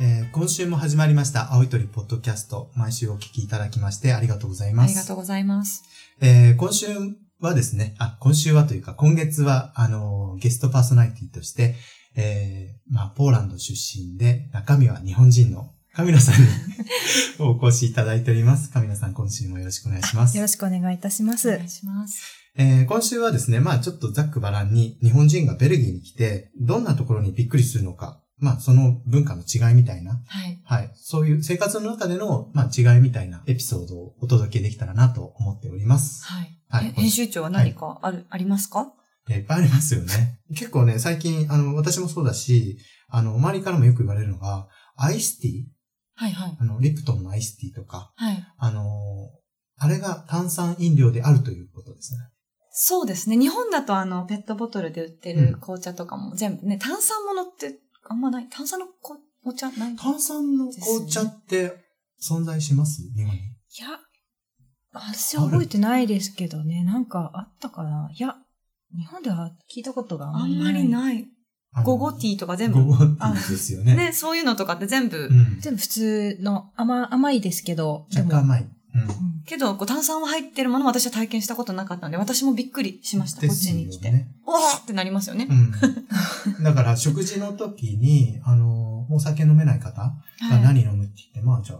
えー今週も始まりました、青い鳥ポッドキャスト。毎週お聞きいただきましてありがとうございます。ありがとうございます。えー今週はですね、あ、今週はというか、今月は、あのーゲストパーソナリティとして、えーまあ、ポーランド出身で、中身は日本人のカミラさんに お越しいただいております。カミラさん、今週もよろしくお願いします。よろしくお願いいたしますお願い。します。えー今週はですね、まあちょっとざっくばらんに日本人がベルギーに来て、どんなところにびっくりするのか、まあその文化の違いみたいな、はい。はい、そういう生活の中での、まあ、違いみたいなエピソードをお届けできたらなと思っております。はい。はいえ編集長は何かある、ありますか？えーいっぱいありますよね。結構ね、最近、あの、私もそうだし、あの、周りからもよく言われるのが、アイスティー？はいはい。あの、リプトンのアイスティーとか、はい。あのーあれが炭酸飲料であるということですね。そうですね。日本だとあの、ペットボトルで売ってる紅茶とかも全部ね、炭酸ものってあんまない。炭酸のこお茶ない？炭酸の紅茶って存在します？日本に？いや、私は覚えてないですけどね、なんかあったかな？いや、日本では聞いたことがあんまりい。ない。ゴゴティーとか全部。ゴゴティーですよね。ね、そういうのとかって全部。うん。全部普通の甘甘いですけど、若干甘い。けど、こう炭酸は入ってるものを私は体験したことなかったので、私もびっくりしました。こっちに来て。ね。おーってなりますよね。うん。だから、食事の時に、あの、お酒飲めない方がはい何飲むって言って、まあ、じゃあ、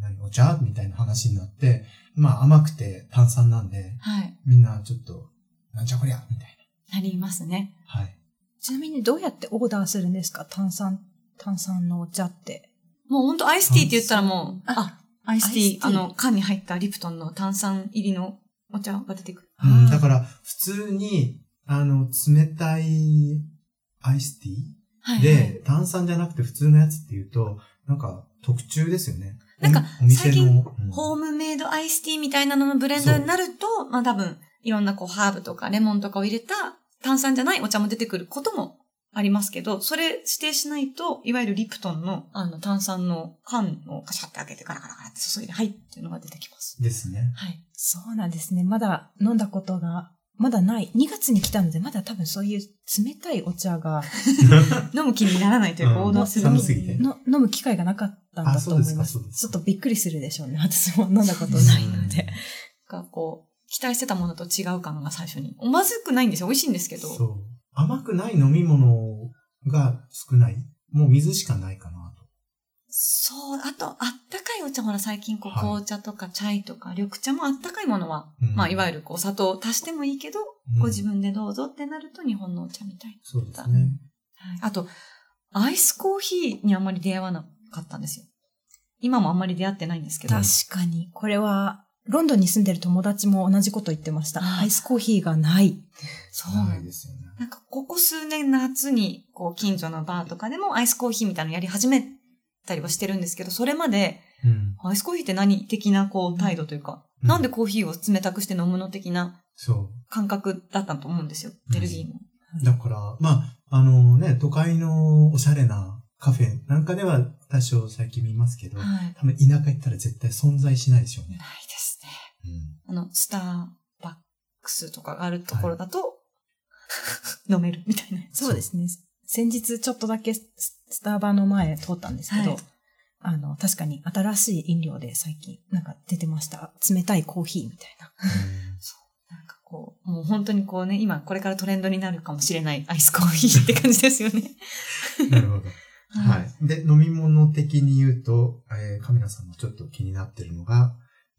何お茶みたいな話になって、まあ、甘くて炭酸なんで、はい。みんなちょっと、なんじゃこりゃみたいなりますね。な。はい。ちなみにどうやってオーダーするんですか炭酸、炭酸のお茶って。もうほんとアイスティーって言ったらもう、ああ、アイスティー、あの、缶に入ったリプトンの炭酸入りのお茶が出てくる。うん、だから、普通に、あの、冷たいアイスティーはいはい。で、炭酸じゃなくて普通のやつっていうと、なんか特注ですよね。なんかおお店の。最近うん。ホームメイドアイスティーみたいなののブレンドになると、まあ多分、いろんなこうハーブとかレモンとかを入れた炭酸じゃないお茶も出てくることもありますけど、それ指定しないと、いわゆるリプトンのあの炭酸の缶をカシャって開けてガラガラガラって注いで、はいっていうのが出てきます。ですね。はい。そうなんですね。まだ飲んだことが、まだない。2月に来たので、まだ多分そういう冷たいお茶が 飲む気にならないというか、うんオーダーする寒すぎての飲む機会がなかったんだと思いますちょっとびっくりするでしょうね。私も飲んだことないので。がこう、期待してたものと違う感が最初に。まずくないんですよ。美味しいんですけど。そう。甘くない飲み物が少ない。もう水しかないかなと。そう。あと、あったかいお茶、ほら最近こう、はい紅茶とかチャイとか緑茶もあったかいものは、うんまあいわゆるこう砂糖を足してもいいけど、うんご自分でどうぞってなると日本のお茶みたいそうですね。な。はい。あと、アイスコーヒーにあんまり出会わなかったんですよ。今もあんまり出会ってないんですけど。確かに。これは、ロンドンに住んでる友達も同じこと言ってました。あアイスコーヒーがない。そうなないんで。ですすよね。なんかここ数年夏に、こう近所のバーとかでもアイスコーヒーみたいなのやり始めたりはしてるんですけど、それまで、うん。アイスコーヒーって何的なこう態度というか、うんなんでコーヒーを冷たくして飲むの的なそ感覚だったと思うんですよ。うんベルギーも。う。だから、まあ、あのね、都会のおしゃれなカフェなんかでは多少最近見ますけど、はい。多分田舎行ったら絶対存在しないでしょうね。ないです。あの、スターバックスとかがあるところだと、飲めるみたいな。そうですね。先日ちょっとだけススターバの前通ったんですけど、はいあの、確かに新しい飲料で最近なんか出てました。冷たいコーヒーみたいな。なんかこう、もう本当にこうね、今これからトレンドになるかもしれないアイスコーヒーって感じですよね。うんなるほど。はい。で、飲み物的に言うと、えー、カメラさんもちょっと気になってるのが、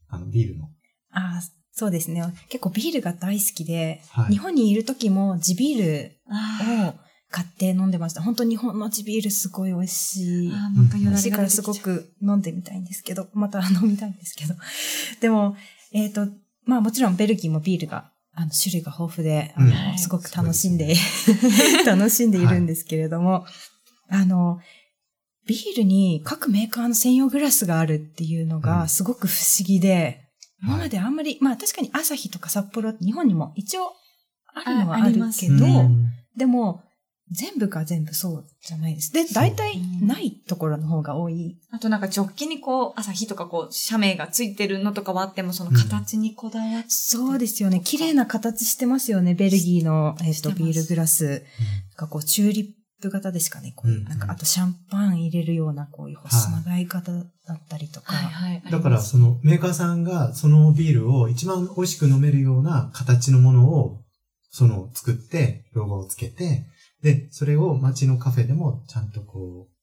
あの、ビールの。ああ、そうですね。結構ビールが大好きで、はい日本にいる時も地ビールあを買って飲んでました。本当日本の地ビールすごい美味しいー。あー、なんかよ美だ味しいからすごく飲んでみたいんですけど、また飲みたいんですけど。でも、えっ、と、まあもちろんベルギーもビールが、あの、種類が豊富で、あのうんすごく楽しんで、楽しんでいるんですけれども、あの、ビールに各メーカーの専用グラスがあるっていうのうんがすごく不思議で、今まであんまり、まあ確かに朝日とか札幌って日本にも一応あるのはああるけど、うんでも全部が全部そうじゃないです。で、大体ないところの方が多い。あとなんかジョッキにこう、朝日とかこう、社名がついてるのとかはあっても、その形にこだわって。そうですよね。綺麗な形してますよね。ベルギーの、えっと、ビールグラスがこう、チューリップ型ですかね。こういううんなんか、あとシャンパン入れるような、こういう細長い型だったりとか。はいはい。だから、そのメーカーさんがそのビールを一番美味しく飲めるような形のものを、その作って、ロゴをつけて、で、それを街のカフェでもちゃんとこう、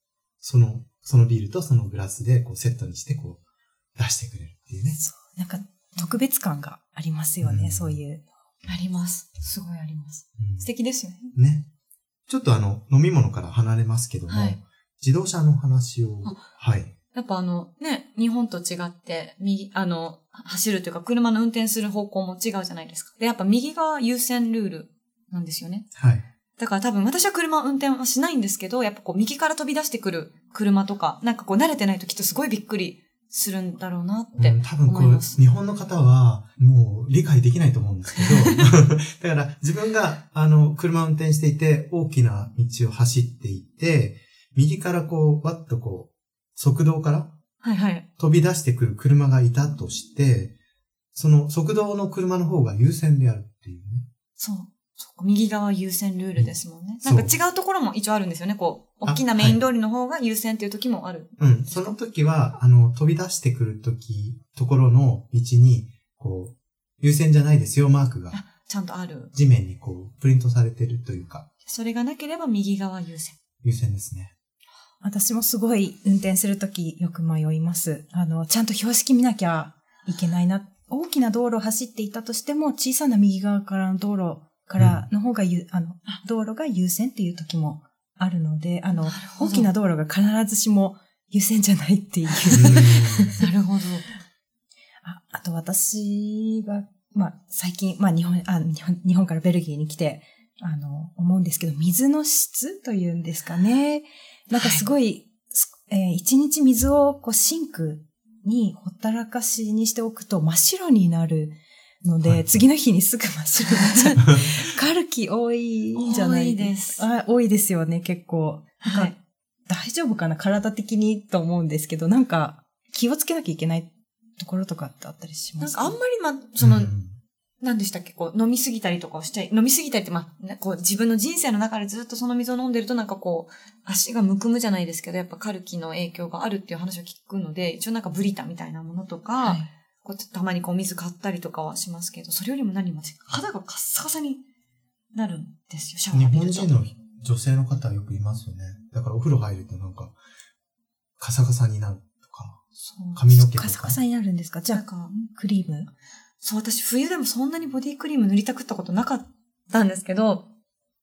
その、そのビールとそのグラスでこうセットにしてこう、出してくれるっていうね。そう。なんか、特別感がありますよね。うんそういう。あります。すごいあります。うん素敵ですよね。ね。ちょっとあの、飲み物から離れますけども、はい自動車の話を、はい。やっぱあの、ね、日本と違って、右、あの、走るというか、車の運転する方向も違うじゃないですか。で、やっぱ右側優先ルールなんですよね。はい。だから多分私は車運転はしないんですけど、やっぱこう右から飛び出してくる車とか、なんかこう慣れてないときっとすごいびっくりするんだろうなってうん、多分こう。日本の方は、もう理解できないと思うんですけど、だから自分が、あの、車を運転していて、大きな道を走っていて、右からこう、わっとこう、速道からはいはい。飛び出してくる車がいたとして、その速道の車の方が優先であるっていうね。そう。右側優先ルールですもんね。そうんなか違うところも一応あるんですよね。こう、あ大きなメイン通りの方が優先っていう時もある。うん。その時は、あの、飛び出してくる時、ところの道に、こう、優先じゃないですよ、マークが。あ、ちゃんとある。地面にこう、プリントされてるというか、それがなければ右側優先。優先ですね。私もすごい運転するときよく迷います。あの、ちゃんと標識見なきゃいけないな。大きな道路を走っていたとしても、小さな右側からの道路からの方がゆ、あの、道路が優先っていう時もあるので、あの大きな道路が必ずしも優先じゃないっていう。なるほど。ああと私が、まあ、最近、まあ、日本、あ、日本、日本からベルギーに来て、あの、思うんですけど、水の質というんですかね。なんかすごい、すえー一日水をこうシンクにほったらかしにしておくと真っ白になるので、はい。次の日にすぐ真っ白になっちゃう。カルキ多いんじゃない？多いです。あ多いですよね、結構。はい。大丈夫かな？体的にと思うんですけど、なんか気をつけなきゃいけないところとかってあったりします？なんかあんまりまあ、その、うん何でしたっけ、こう、飲みすぎたりとかをしちゃい、飲みすぎたりって、まあ、ねこう、自分の人生の中でずっとその水を飲んでるとなんかこう、足がむくむじゃないですけど、やっぱカルキの影響があるっていう話を聞くので、一応なんかブリタみたいなものとか、はいこうたまにこう水買ったりとかはしますけど、それよりも何も肌がカッサカサになるんですよ、シャワー日浴びると。本人の女性の方はよくいますよね。だからお風呂入るとなんか、カサカサになるとか、そう髪の毛とか。カサカサになるんですか？じゃあ、クリームそう、私冬でもそんなにボディクリーム塗りたくったことなかったんですけど、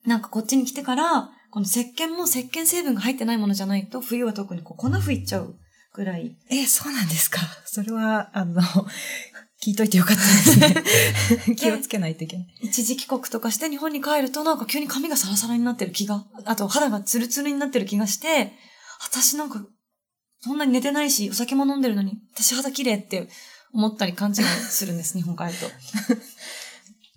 なんかこっちに来てから、この石鹸も石鹸成分が入ってないものじゃないと、冬は特にこう粉吹いちゃうぐらい。えーそうなんですか？それは、あの、聞いといてよかったですね。気をつけないといけない。一時帰国とかして日本に帰るとなんか急に髪がサラサラになってる気が、あと肌がツルツルになってる気がして、私なんか、そんなに寝てないし、お酒も飲んでるのに、私肌綺麗って思ったり勘違いするんです、日本帰ると。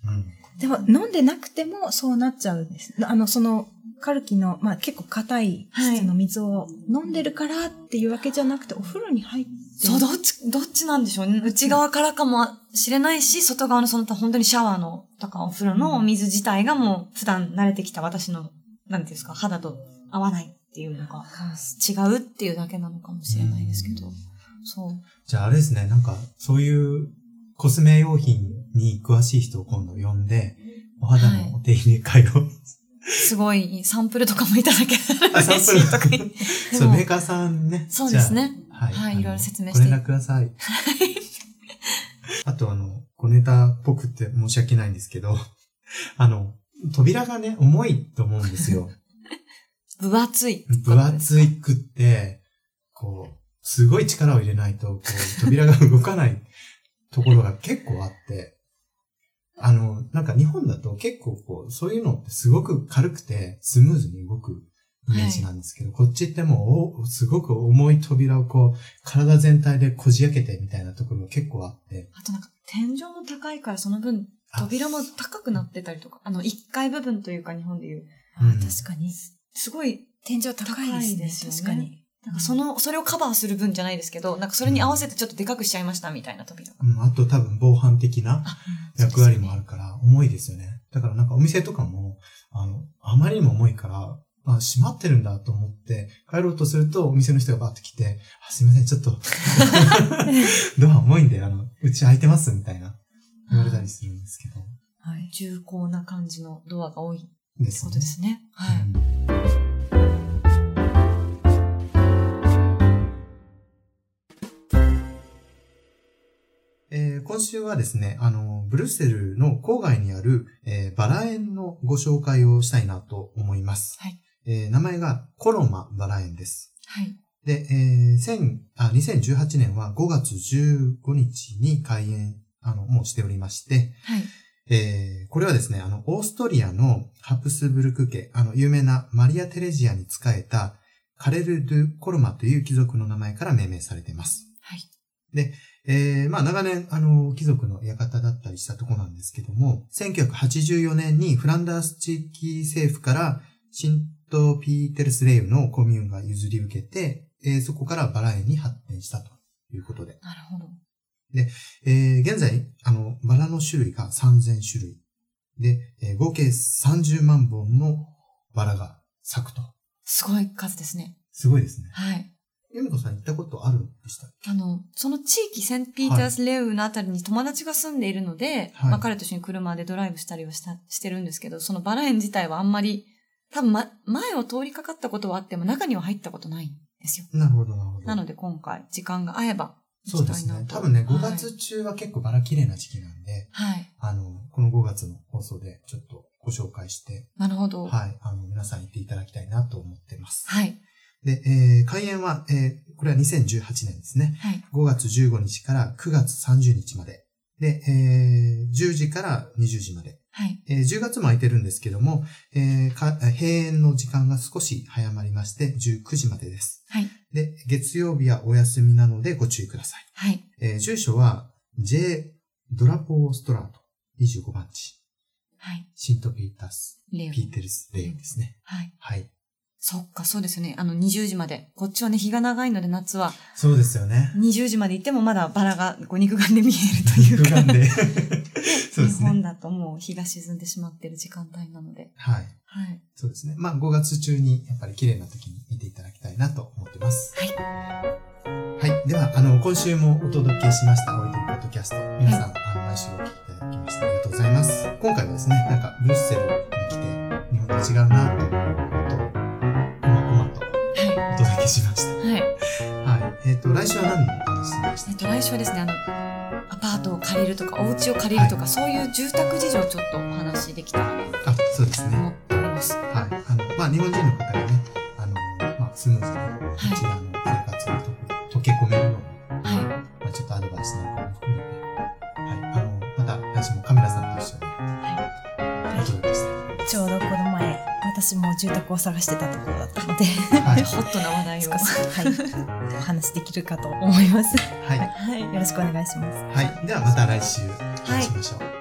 うんでも、飲んでなくてもそうなっちゃうんです。あの、その、カルキの、まあ結構硬い質の水を飲んでるからっていうわけじゃなくて、お風呂に入って。そう、どっち、どっちなんでしょうね。内側からかもしれないし、外側のその他本当にシャワーのとかお風呂のお水自体がもう普段慣れてきた私の、なんていうんですか、肌と合わないっていうのが違うっていうだけなのかもしれないですけど。そう。じゃああれですね、なんか、そういうコスメ用品に詳しい人を今度呼んで、お肌のお手入れ会を、すごいサンプルとかもいただけたら嬉しいとか言って。で そう、もメーカーさんね。そうですねはい。はいいろいろ説明してご連絡ください。あとあの、小ネタっぽくって申し訳ないんですけど、あの、扉がね、重いと思うんですよ。分厚い。分厚いくって、こう、すごい力を入れないと、こう、扉が動かないところが結構あって、あの、なんか日本だと結構こう、そういうのってすごく軽くてスムーズに動くイメージなんですけど、こっちってもうお、すごく重い扉をこう、体全体でこじ開けてみたいなところが結構あって、あとなんか天井も高いからその分あ扉も高くなってたりとか、あの1階部分というか日本でいう、うんあ確かに。すごい、天井高いです高いね。ですよね確かに。なんかその、それをカバーする分じゃないですけど、なんかそれに合わせてちょっとでかくしちゃいましたみたいな扉が。うん、あと多分防犯的なあ役割もあるから、重いですよね。だからなんかお店とかも、あの、あまりにも重いから、あ、閉まってるんだと思って、帰ろうとすると、お店の人がバーって来て、あ、すいません、ちょっと、ドア重いんで、あの、うち開いてますみたいな、言われたりするんですけど。はい。重厚な感じのドアが多いってですねことですね。はい。うんえー今週はですね、あの、ブルッセルの郊外にある、えーバラ園のご紹介をしたいなと思います。はいえー名前がコロマバラ園です。はい。で、えー1000あ2018年は5月15日に開園、あの、もうしておりまして、はい。えーこれはですね、あの、オーストリアのハプスブルク家、あの、有名なマリア・テレジアに仕えたカレル・ドゥ・コルマという貴族の名前から命名されています。はい。えーまあ、長年、あの、貴族の館だったりしたところなんですけども、1984年にフランダース地域政府からシント・ピーテルスレイユのコミューンが譲り受けて、えーそこからバラ園に発展したということで。なるほど。えー現在、あの、バラの種類が3000種類。で、えー合計30万本のバラが咲くと。すごい数ですね。すごいですね。はい。由美子さん行ったことあるんでしたあの、その地域、セントピータースレウのあたりに友達が住んでいるので、はいまあ彼と一緒に車でドライブしたりはした、してるんですけど、そのバラ園自体はあんまり、多分、ま、前を通りかかったことはあっても中には入ったことないんですよ。なるほど、なるほど。なので今回、時間が合えば行そうです。ね多分ね、5はい月中は結構バラ綺麗な時期なんで、はい。あの、この5月の放送でちょっとご紹介して、なるほど。はい。はい、あの、皆さん行っていただきたいなと思ってます。はい。で、えー開園は、えーこれは2018年ですね。はい。5月15日から9月30日まで。で、えー10時から20時まで。はい。えー10月も空いてるんですけども、えーか閉園の時間が少し早まりまして、19時までです。はい。で、月曜日はお休みなのでご注意ください。はい。えー住所は J ドラポーストラート25番地、はい。シントピータース、レオ。ピーテルスレインですね。はい。はい。そっか、そうですよね。あの、20時まで。こっちはね、日が長いので夏はそうですよね。20時まで行ってもまだバラがこう肉眼で見えるというか。肉眼で。そうで日すね。本だともう日が沈んでしまってる時間帯なので。はい。はい。そうですね。まあ、5月中にやっぱり綺麗な時に見ていただきたいなと思ってます。はい。はい。では、あの、今週もお届けしました、おいでるポッドキャスト。皆さん、あの、毎週お聞きいただきましてありがとうございます。今回はですね、なんか、ブルッセルに来て、日本と違うな来週は何の話しましたえっと、来週はですね、あの、アパートを借りるとか、お家を借りるとか、そういう住宅事情をちょっとお話しできたらなとあ、そうですね。思っております。はい。あの、まあ、日本人の方がね、あの、まあ、スムーズに、こち私も住宅を探してたところだったので、い。はい。ホットな話題を。はい、お 話できるかと思います。はい。はい。よろしくお願いします。はい。ではまた来週お会いしましょう。